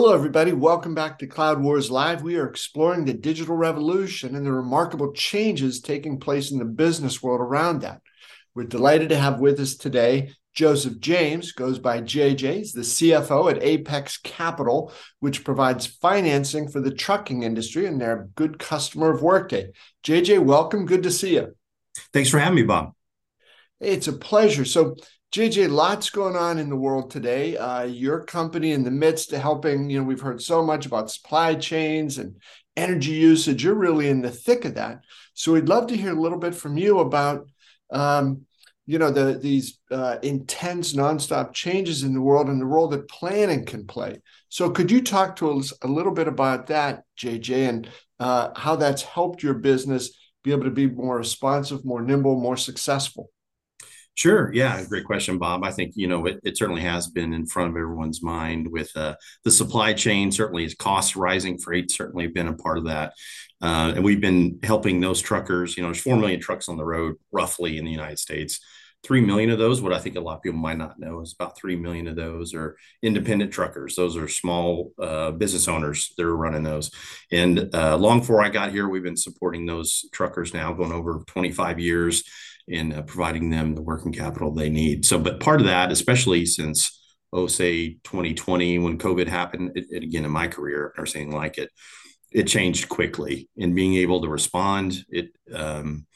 Hello, everybody. Welcome back to Cloud Wars Live. We are exploring the digital revolution and the remarkable changes taking place in the business world around that. We're delighted to have with us today Joseph James, goes by JJ. He's the CFO at Apex Capital, which provides financing for the trucking industry, and they're a good customer of Workday. JJ, welcome. Good to see you. Thanks for having me, Bob. It's a pleasure. So, JJ, lots going on in the world today. Uh, your company in the midst of helping, you know, we've heard so much about supply chains and energy usage. You're really in the thick of that. So we'd love to hear a little bit from you about, um, you know, the these uh, intense, nonstop changes in the world and the role that planning can play. So could you talk to us a little bit about that, JJ, and uh, how that's helped your business be able to be more responsive, more nimble, more successful? Sure. Yeah. Great question, Bob. I think, you know, it, it certainly has been in front of everyone's mind with uh, the supply chain. Certainly, as costs rising, freight certainly been a part of that. Uh, and we've been helping those truckers. You know, there's 4 million trucks on the road roughly in the United States. 3 million of those, what I think a lot of people might not know is about 3 million of those are independent truckers. Those are small uh, business owners that are running those. And uh, long before I got here, we've been supporting those truckers now going over 25 years in uh, providing them the working capital they need. So, but part of that, especially since, oh, say 2020, when COVID happened, it, it, again, in my career or saying like it, it changed quickly in being able to respond it um,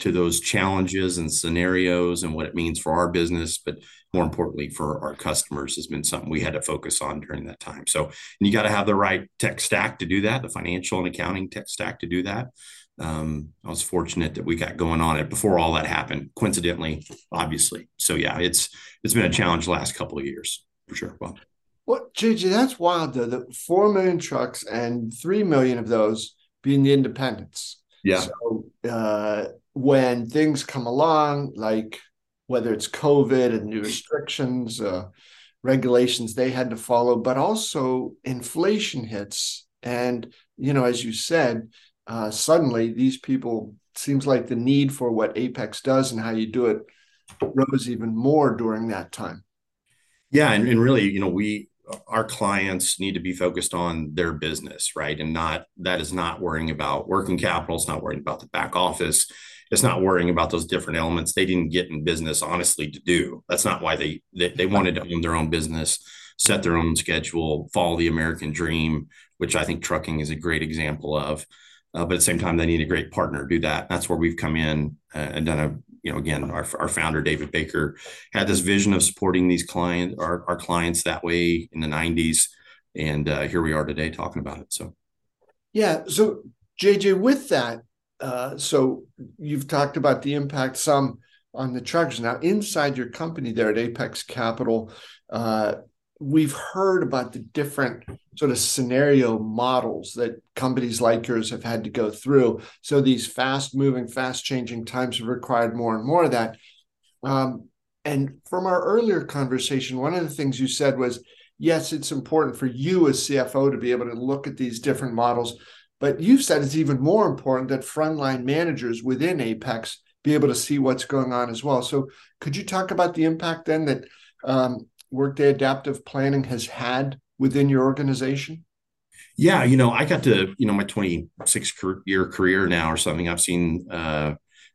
to those challenges and scenarios and what it means for our business, but more importantly for our customers has been something we had to focus on during that time. So, and you got to have the right tech stack to do that, the financial and accounting tech stack to do that um, I was fortunate that we got going on it before all that happened. Coincidentally, obviously. So yeah, it's it's been a challenge the last couple of years for sure. Well, well, JJ, that's wild though. The four million trucks and three million of those being the independents. Yeah. So uh, when things come along, like whether it's COVID and new restrictions, uh, regulations they had to follow, but also inflation hits, and you know, as you said, uh, suddenly these people seems like the need for what Apex does and how you do it rose even more during that time. Yeah, and, and really, you know, we our clients need to be focused on their business, right? And not that is not worrying about working capital, it's not worrying about the back office, it's not worrying about those different elements they didn't get in business honestly to do. That's not why they they, they wanted to own their own business, set their own schedule, follow the American dream, which I think trucking is a great example of. Uh, but at the same time, they need a great partner to do that. That's where we've come in uh, and done a, you know, again, our, our founder, David Baker, had this vision of supporting these clients, our, our clients that way in the 90s. And uh, here we are today talking about it. So, yeah. So, JJ, with that, uh, so you've talked about the impact some on the truckers. Now, inside your company there at Apex Capital, uh, we've heard about the different sort of scenario models that companies like yours have had to go through. So these fast moving, fast changing times have required more and more of that. Um, and from our earlier conversation, one of the things you said was, yes, it's important for you as CFO to be able to look at these different models. But you've said it's even more important that frontline managers within Apex be able to see what's going on as well. So could you talk about the impact then that um, Workday Adaptive Planning has had within your organization? Yeah, you know, I got to, you know, my 26 year career now or something. I've seen uh,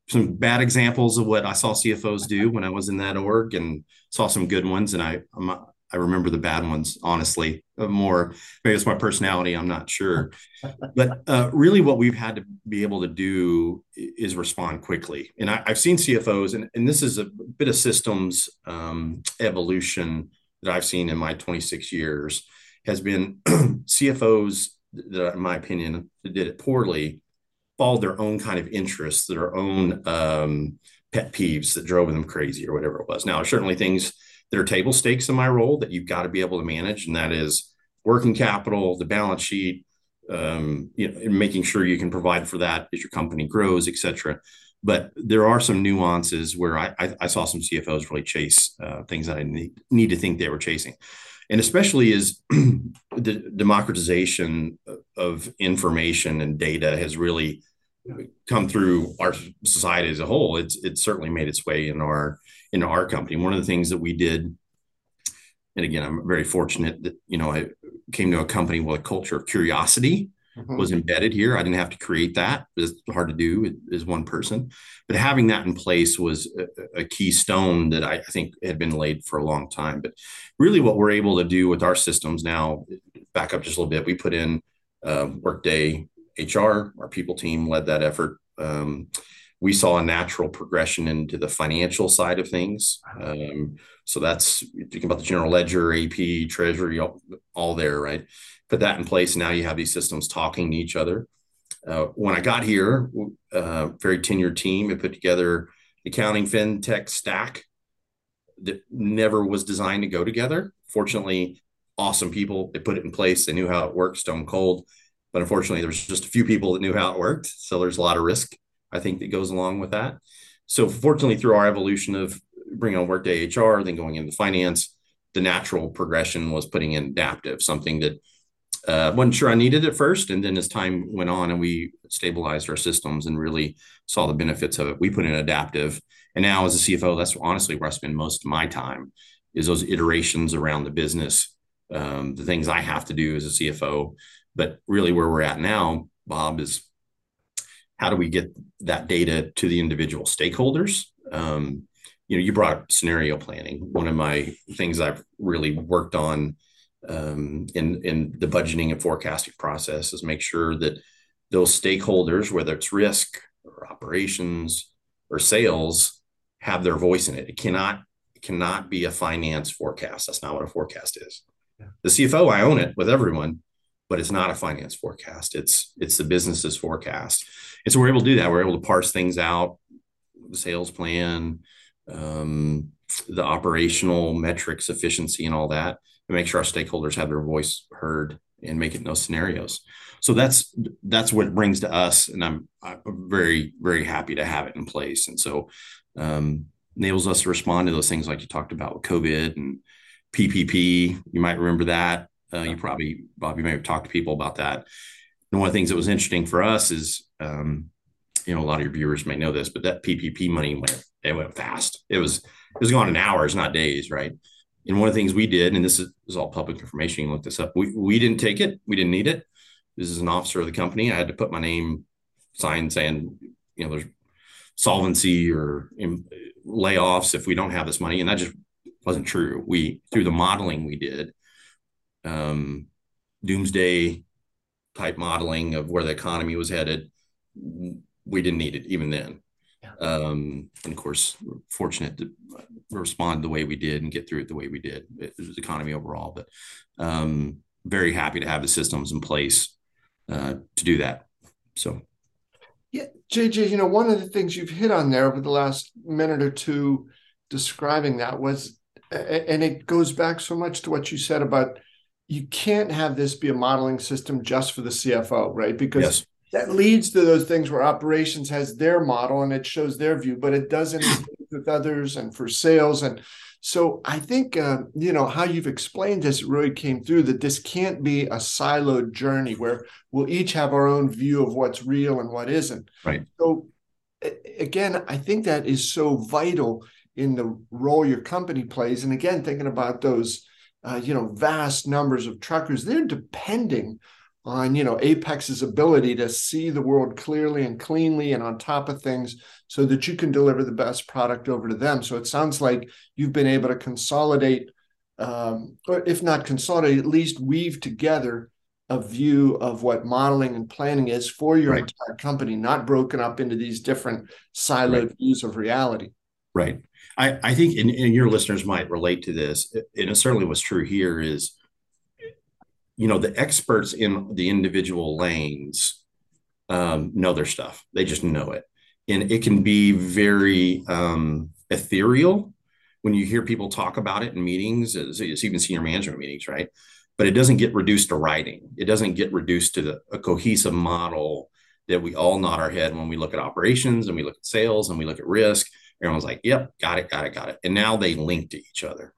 some bad examples of what I saw CFOs do when I was in that org and saw some good ones. And I, I'm, I remember the bad ones, honestly, uh, more maybe it's my personality. I'm not sure. But uh, really, what we've had to be able to do is respond quickly. And I, have seen CFOs, and, and this is a bit of systems um, evolution that I've seen in my 26 years, has been CFOs that, in my opinion, did it poorly, followed their own kind of interests, their own um, pet peeves that drove them crazy or whatever it was. Now, certainly things there are table stakes in my role that you've got to be able to manage, and that is working capital, the balance sheet, um, you know, making sure you can provide for that as your company grows, et cetera. But there are some nuances where I, I, I saw some CFOs really chase uh, things that I need, need to think they were chasing. And especially as the democratization of information and data has really come through our society as a whole, it's it's certainly made its way in our in our company. One of the things that we did, and again, I'm very fortunate that you know I came to a company with a culture of curiosity mm-hmm. was embedded here. I didn't have to create that. It's hard to do as one person, but having that in place was a, a key stone that I, I, think had been laid for a long time. But really, what we're able to do with our systems now, back up just a little bit, we put in uh, Workday HR, our people team led that effort. Um, we saw a natural progression into the financial side of things. Um, so that's thinking about the general ledger, AP, treasury, all, all, there, right? Put that in place. Now you have these systems talking to each other. Uh, when I got here, uh, very tenured team, it put together accounting, fintech stack that never was designed to go together. Fortunately, awesome people. They put it in place. They knew how it worked, stone cold. But unfortunately, there was just a few people that knew how it worked. So there's a lot of risk, I think, that goes along with that. So fortunately, through our evolution of bringing on Workday HR, then going into finance, the natural progression was putting in adaptive, something that uh, wasn't sure I needed at first. And then as time went on and we stabilized our systems and really saw the benefits of it, we put in adaptive. And now as a CFO, that's honestly where I spend most of my time is those iterations around the business, um, the things I have to do as a CFO. But really where we're at now, Bob, is how do we get that data to the individual stakeholders? Um, you know, you brought up scenario planning. One of my things I've really worked on um, in in the budgeting and forecasting process is make sure that those stakeholders, whether it's risk or operations or sales, have their voice in it. It cannot it cannot be a finance forecast. That's not what a forecast is. Yeah. The CFO, I own it with everyone, but it's not a finance forecast. It's it's the business's forecast. And so we're able to do that. We're able to parse things out, the sales plan, um, the operational metrics, efficiency, and all that, and make sure our stakeholders have their voice heard and make it in those scenarios. So that's that's what it brings to us, and I'm, I'm very very happy to have it in place. And so um, enables us to respond to those things like you talked about with COVID and PPP. You might remember that. Uh, you probably Bob, you may have talked to people about that. And one of the things that was interesting for us is, um, you know, a lot of your viewers may know this, but that PPP money went it went fast. It was it was gone in hours, not days, right? And one of the things we did, and this is, is all public information, you can look this up. We we didn't take it. We didn't need it. This is an officer of the company. I had to put my name sign saying, you know, there's solvency or in, layoffs if we don't have this money, and that just wasn't true. We through the modeling we did, um, doomsday type modeling of where the economy was headed, we didn't need it even then. Yeah. Um, and of course, we're fortunate to respond the way we did and get through it the way we did. It was economy overall, but um, very happy to have the systems in place uh, to do that. So, yeah, JJ, you know, one of the things you've hit on there over the last minute or two describing that was, and it goes back so much to what you said about you can't have this be a modeling system just for the CFO, right? Because yes that leads to those things where operations has their model and it shows their view, but it doesn't with others and for sales. And so I think, uh, you know, how you've explained this really came through that this can't be a siloed journey where we'll each have our own view of what's real and what isn't. Right. So again, I think that is so vital in the role your company plays. And again, thinking about those, uh, you know, vast numbers of truckers, they're depending on you know apex's ability to see the world clearly and cleanly and on top of things so that you can deliver the best product over to them so it sounds like you've been able to consolidate um, or if not consolidate at least weave together a view of what modeling and planning is for your right. entire company not broken up into these different siloed right. views of reality right. I, I think and, and your listeners might relate to this and it certainly was true here is you know the experts in the individual lanes um, know their stuff. They just know it. And it can be very um, ethereal when you hear people talk about it in meetings it's, even senior management meetings right? But it doesn't get reduced to writing. It doesn't get reduced to the, a cohesive model that we all nod our head when we look at operations and we look at sales and we look at risk everyone's like yep got it got it got it and now they link to each other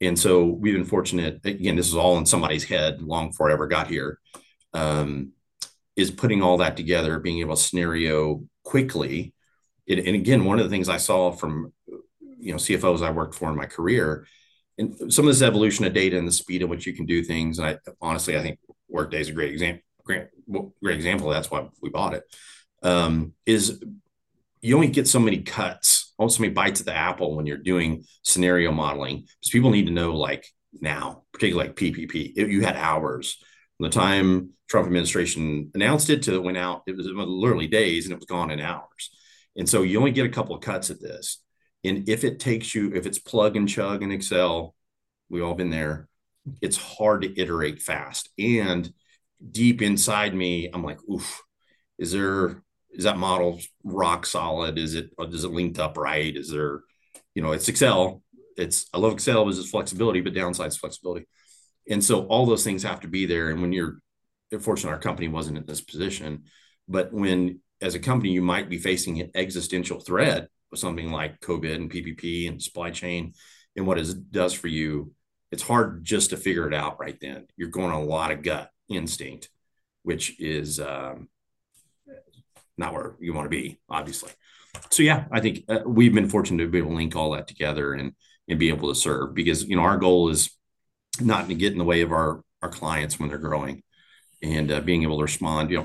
and so we've been fortunate. Again, this is all in somebody's head long before I ever got here. Um, is putting all that together, being able to scenario quickly. It, and again, one of the things I saw from you know CFOs I worked for in my career and some of this evolution of data and the speed at which you can do things. And I honestly, I think Workday is a great example. Great, great example. That's why we bought it. Um, is you only get so many cuts, only so many bites of the apple when you're doing scenario modeling because people need to know like now, particularly like PPP. It, you had hours from the time Trump administration announced it to it went out. It was literally days, and it was gone in hours. And so you only get a couple of cuts at this. And if it takes you, if it's plug and chug in Excel, we've all been there. It's hard to iterate fast. And deep inside me, I'm like, oof, is there is that model rock solid? Is it does it linked up right? Is there, you know, it's Excel. It's I love Excel because it's flexibility, but downside's flexibility. And so all those things have to be there. And when you're fortunate, our company wasn't in this position, but when as a company you might be facing an existential threat with something like COVID and PPP and supply chain and what it does for you, it's hard just to figure it out right then. You're going a lot of gut instinct, which is um, not where you want to be, obviously. So yeah, I think uh, we've been fortunate to be able to link all that together and and be able to serve because you know our goal is not to get in the way of our our clients when they're growing and uh, being able to respond. You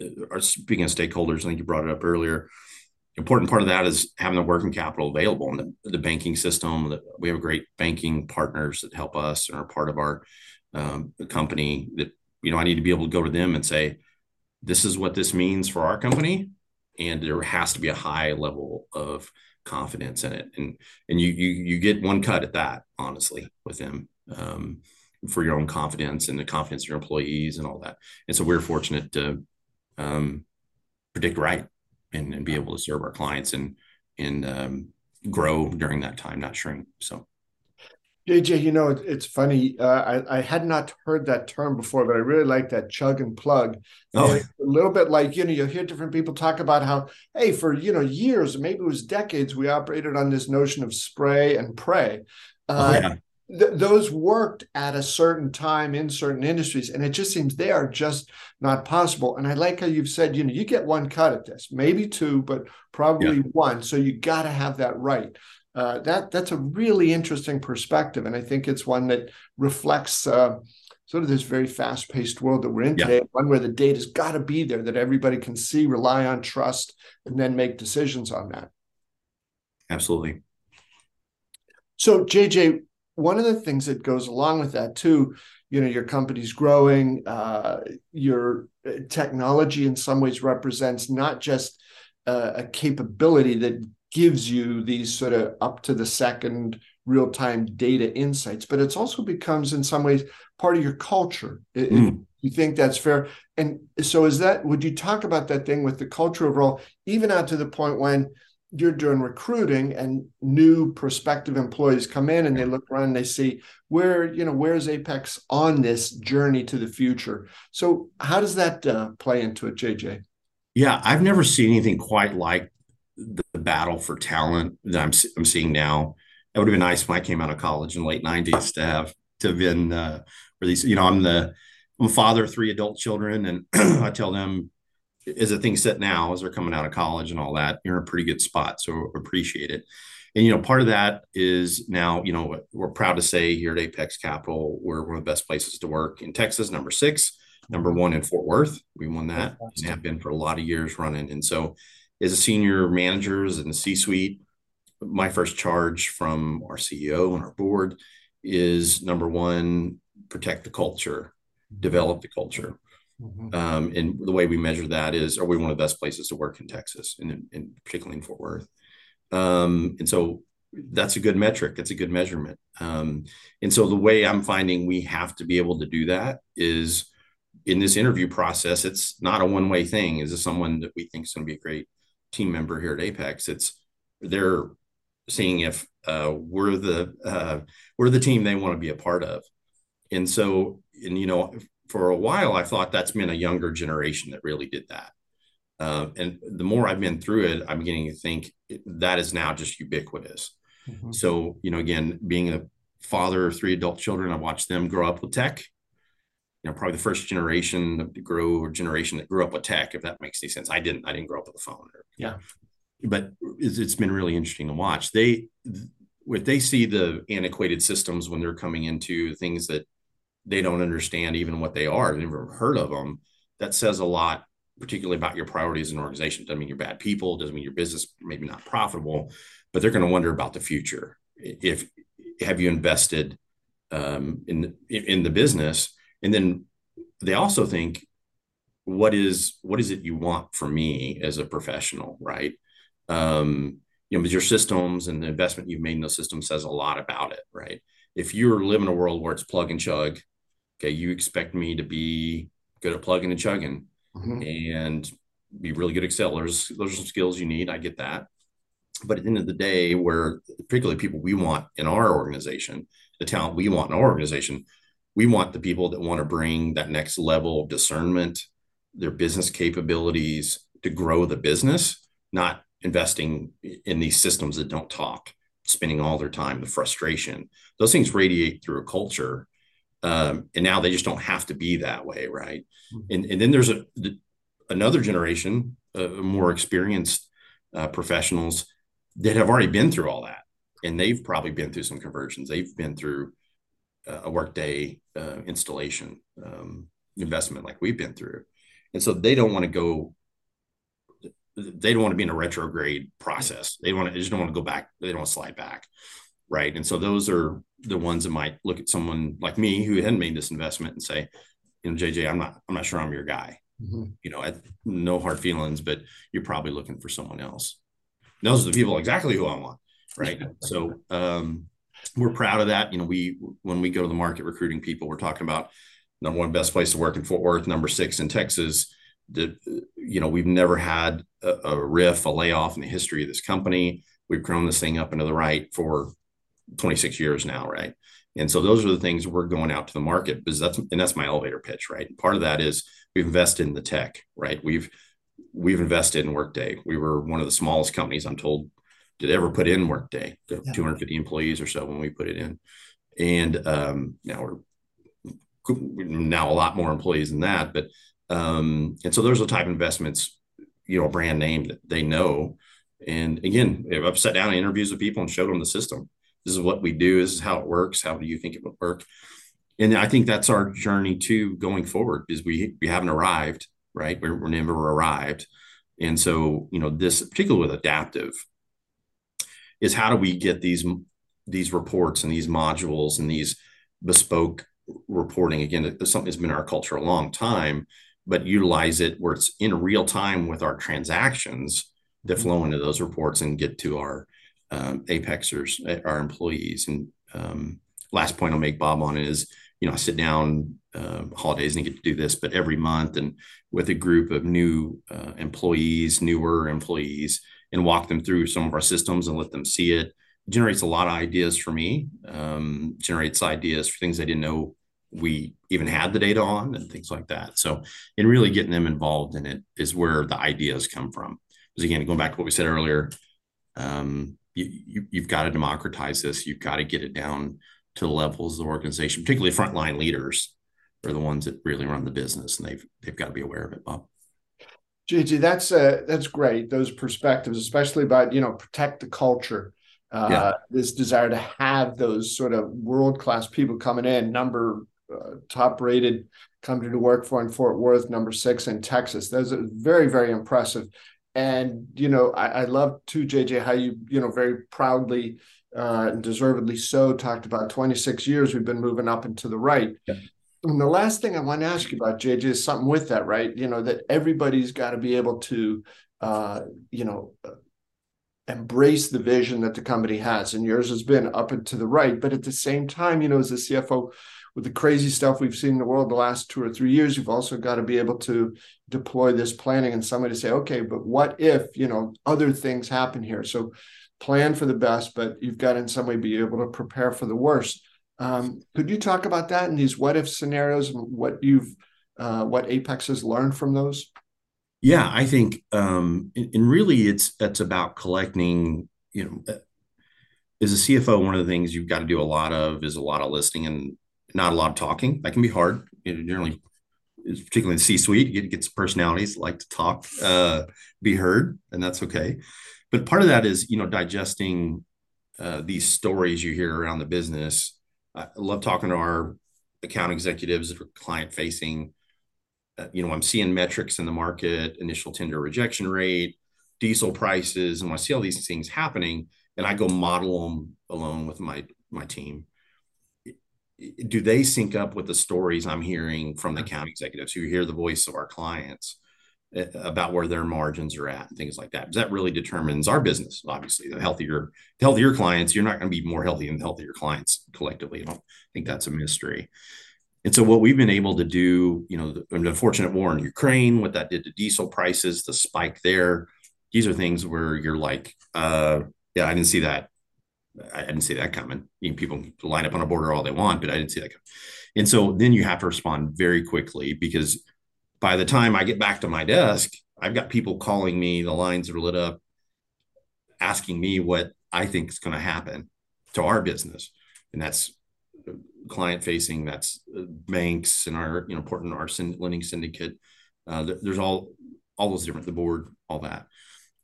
know, uh, speaking of stakeholders, I think you brought it up earlier. Important part of that is having the working capital available in the, the banking system. We have great banking partners that help us and are part of our um, company. That you know, I need to be able to go to them and say, "This is what this means for our company," and there has to be a high level of confidence in it. And and you you you get one cut at that, honestly, with them. Um, for your own confidence and the confidence of your employees and all that. And so we're fortunate to um, predict right and, and be able to serve our clients and and um, grow during that time, not shrink. So. JJ, you know, it's funny. Uh, I, I had not heard that term before, but I really like that chug and plug. Oh. a little bit like, you know, you'll hear different people talk about how, hey, for, you know, years, maybe it was decades, we operated on this notion of spray and pray. Uh, oh, yeah th- those worked at a certain time in certain industries and it just seems they are just not possible and i like how you've said you know you get one cut at this maybe two but probably yeah. one so you got to have that right uh, that that's a really interesting perspective and i think it's one that reflects uh, sort of this very fast-paced world that we're in today one where the data's got to be there that everybody can see rely on trust and then make decisions on that. Absolutely. So jj one of the things that goes along with that too you know your company's growing uh, your uh, technology in some ways represents not just uh, a capability that gives you these sort of up to the second real-time data insights but it's also becomes in some ways part of your culture mm. you think that's fair. And so is that would you talk about that thing with the culture overall even out to the point when you're doing recruiting and new prospective employees come in and they look around and they see where you know where's apex on this journey to the future? So how does that uh, play into it jj yeah i've never seen anything quite like the, battle for talent that I'm, I'm seeing now. It would have been nice when i came out of college in the late 90s to have to have been uh, these you know i'm the i'm a father of three adult children and i tell them as a thing set now as they're coming out of college and all that you're in a pretty good spot so appreciate it. And you know part of that is now you know we're proud to say here at apex capital we're one of the best places to work in texas number six number one in fort worth. We won that and have been for a lot of years running. And so as a senior managers in the c suite my first charge from our ceo and our board is number one protect the culture develop the culture Mm-hmm. Um, and the way we measure that is, are we one of the best places to work in Texas, and, and particularly in Fort Worth? Um, and so that's a good metric. It's a good measurement. Um, and so the way I'm finding we have to be able to do that is in this interview process. It's not a one way thing. Is this someone that we think is going to be a great team member here at Apex? It's they're seeing if uh, we're the uh, we're the team they want to be a part of. And so, and you know, for a while, I thought that's been a younger generation that really did that. Uh, and the more I've been through it, I'm beginning to think that is now just ubiquitous. Mm-hmm. So, you know, again, being a father of three adult children, I watched them grow up with tech. You know, probably the first generation to grow or generation that grew up with tech, if that makes any sense. I didn't. I didn't grow up with a phone. Or, yeah. But it's, it's been really interesting to watch. They if they see the antiquated systems when they're coming into things that they don't understand even what they are, they've never heard of them, that says a lot, particularly about your priorities as an organization. Doesn't mean you're bad people, doesn't mean your business maybe not profitable, but they're going to wonder about the future. If have you invested um, in in the business, and then they also think, what is what is it you want from me as a professional, right? Um, you know, your systems and the investment you've made in those systems says a lot about it, right? If you're living a world where it's plug and chug, okay, you expect me to be good at plugging and chugging mm-hmm. and be really good at Excel. There's those are some skills you need. I get that. But at the end of the day, where particularly people we want in our organization, the talent we want in our organization, we want the people that want to bring that next level of discernment, their business capabilities to grow the business, not investing in these systems that don't talk, spending all their time, the frustration. Those things radiate through a culture. Um, and now they just don't have to be that way, right? Mm-hmm. And, and then there's a the, another generation of more experienced uh, professionals that have already been through all that, and they've probably been through some conversions. They've been through a workday uh, installation um, investment like we've been through, and so they don't want to go they don't want to be in a retrograde process. They want to they just don't want to go back. They don't want to slide back, right? And so those are the ones that might look at someone like me who hadn't made this investment and say, you know, JJ, I'm not I'm not sure I'm your guy. Mm-hmm. You know, I, no hard feelings, but you're probably looking for someone else. Those are the people exactly who I want, right? so um, we're proud of that. You know, we when we go to the market recruiting people, we're talking about number one best place to work in Fort Worth, number six in Texas the, you know, we've never had a, a RIF, a layoff in the history of this company. We've grown this thing up into the right for 26 years now, right? And so those are the things we're going out to the market because that's and that's my elevator pitch, right? Part of that is we've invested in the tech, right? We've we've invested in Workday. We were one of the smallest companies I'm told did ever put in Workday, yeah. 250 employees or so when we put it in, and um, now we're now a lot more employees than that, but um, and so those are the type of investments, you know, a brand name that they know. And again, I've sat down in interviews with people and showed them the system. This is what we do. This is how it works. How do you think it would work? And I think that's our journey too going forward is we we haven't arrived, right? We're, we're never arrived. And so, you know, this particularly with adaptive is how do we get these these reports and these modules and these bespoke reporting again something that's been in our culture a long time but utilize it where it's in real time with our transactions that mm-hmm. flow into those reports and get to our um, apexers, our employees. And um, last point I'll make, Bob, on it is, you know, I sit down uh, holidays and get to do this, but every month and with a group of new uh, employees, newer employees, and walk them through some of our systems and let them see it. it generates a lot of ideas for me. Um, generates ideas for things I didn't know we even had the data on and things like that. So, in really getting them involved in it is where the ideas come from. Because again, going back to what we said earlier, um, you, you, have got to democratize this. You've got to get it down to the levels of the organization, particularly frontline leaders are the ones that really run the business, and they've they've got to be aware of it, Bob. JJ, that's uh, that's great. Those perspectives, especially about you know protect the culture. Uh, yeah. This desire to have those sort of world class people coming in, number uh, top rated company to work for in Fort Worth, number six in Texas. Those are very, very impressive. And, you know, I, I love too, JJ, how you, you know, very proudly uh, and deservedly so talked about 26 years we've been moving up and to the right. Yeah. And the last thing I want to ask you about, JJ, is something with that, right? You know, that everybody's got to be able to, uh, you know, embrace the vision that the company has. And yours has been up and to the right. But at the same time, you know, as a CFO, with the crazy stuff we've seen in the world the last two or three years, you've also got to be able to deploy this planning and somebody say, okay, but what if, you know, other things happen here? So plan for the best, but you've got to in some way be able to prepare for the worst. Um, could you talk about that in these what if scenarios and what you've, uh, what Apex has learned from those? Yeah, I think, um, and really it's, it's about collecting, you know, as a CFO, one of the things you've got to do a lot of is a lot of listening and not a lot of talking. That can be hard. You know, generally, particularly in C-suite, get some personalities like to talk, uh, be heard, and that's okay. But part of that is, you know, digesting uh, these stories you hear around the business. I love talking to our account executives that are client facing. Uh, you know, I'm seeing metrics in the market, initial tender rejection rate, diesel prices, and when I see all these things happening, and I go model them alone with my my team. Do they sync up with the stories I'm hearing from the account executives who hear the voice of our clients? About where their margins are at and things like that. That really determines our business. Obviously, the healthier, healthier clients, you're not going to be more healthy than the healthier clients collectively. I don't think that's a mystery. And so, what we've been able to do, you know, the, the unfortunate war in Ukraine, what that did to diesel prices, the spike there, these are things where you're like, uh, yeah, I didn't see that. I didn't see that coming. You know, people line up on a border all they want, but I didn't see that coming. And so then you have to respond very quickly because by the time I get back to my desk, I've got people calling me, the lines are lit up, asking me what I think is going to happen to our business. And that's client facing, that's uh, banks and our, you know, important our lending syndicate. Uh, there's all, all those different, the board, all that.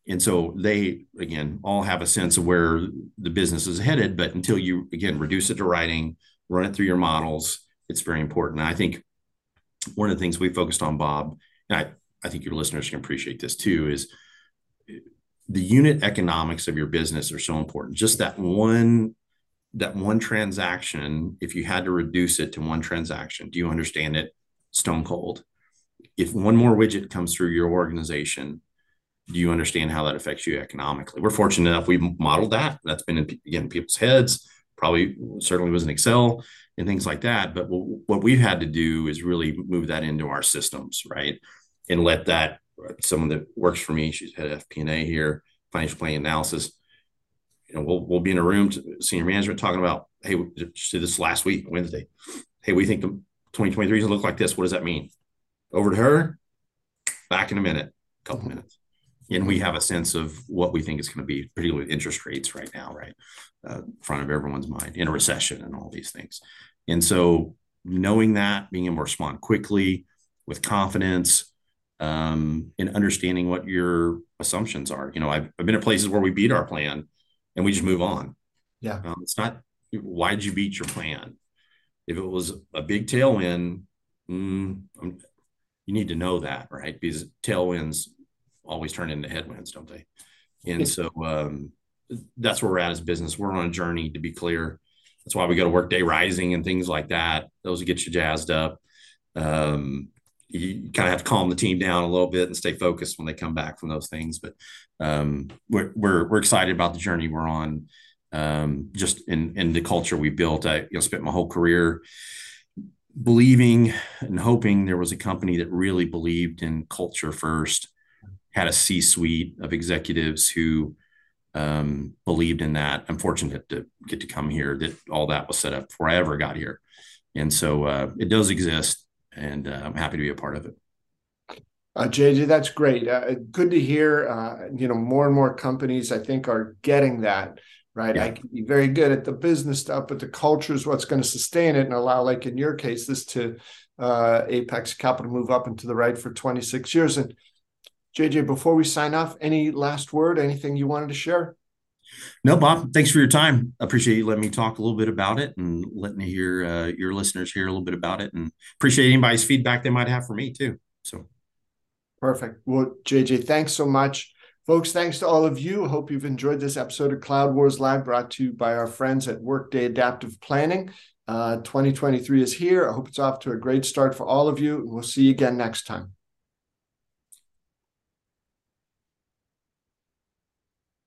And so they, again, all have a sense of where the business is headed. But until you, again, reduce it to writing, run it through your models, it's very important. I think one of the things we focused on, Bob, and I, I think your listeners can appreciate this too, is the unit economics of your business are so important. Just that one that one transaction, if you had to reduce it to one transaction, do you understand it stone cold? If one more widget comes through your organization, do you understand how that affects you economically? We're fortunate enough we've modeled that. That's been in again people's heads. Probably certainly was in Excel and things like that. But what we've had to do is really move that into our systems, right? And let that someone that works for me, she's head FP&A here, financial planning analysis. You know, we'll we'll be in a room, senior management, talking about, hey, just did this last week, Wednesday. Hey, we think the 2023 is gonna look like this. What does that mean? Over to her. Back in a minute, a couple minutes and we have a sense of what we think is going to be, particularly with interest rates right now, right, uh, front of everyone's mind in a recession and all these things. And so, knowing that, being able to respond quickly with confidence, um, and understanding what your assumptions are. You know, I've, I've been at places where we beat our plan, and we just move on. Yeah, um, it's not why did you beat your plan. If it was a big tailwind, mm, you need to know that, right? Because tailwinds always turn into headwinds, don't they? And so um, that's where we're at as business. We're on a journey to be clear. That's why we go to Workday Rising and things like that. Those get you jazzed up. Um, you kind of have to calm the team down a little bit and stay focused when they come back from those things. But um, we're, we're, we're excited about the journey we're on. Um, just in in the culture we built. I you know spent my whole career believing and hoping there was a company that really believed in culture first had a C suite of executives who um, believed in that. I'm fortunate to get to come here. That all that was set up before I ever got here, and so uh, it does exist, and uh, I'm happy to be a part of it. Uh, JJ, that's great. Uh, good to hear. Uh, you know, more and more companies, I think, are getting that right. Yeah. I can be very good at the business stuff, but the culture is what's going to sustain it and allow, like in your case, this to uh, Apex Capital move up and to the right for 26 years. And JJ, before we sign off, any last word, anything you wanted to share? No, Bob, thanks for your time. Appreciate you letting me talk a little bit about it and letting me hear uh, your listeners hear a little bit about it and appreciate anybody's feedback they might have for me too. So perfect. Well, JJ, thanks so much. Folks, thanks to all of you. Hope you've enjoyed this episode of Cloud Wars Live brought to you by our friends at Workday Adaptive Planning. Uh, 2023 is here. I hope it's off to a great start for all of you. We'll see you again next time.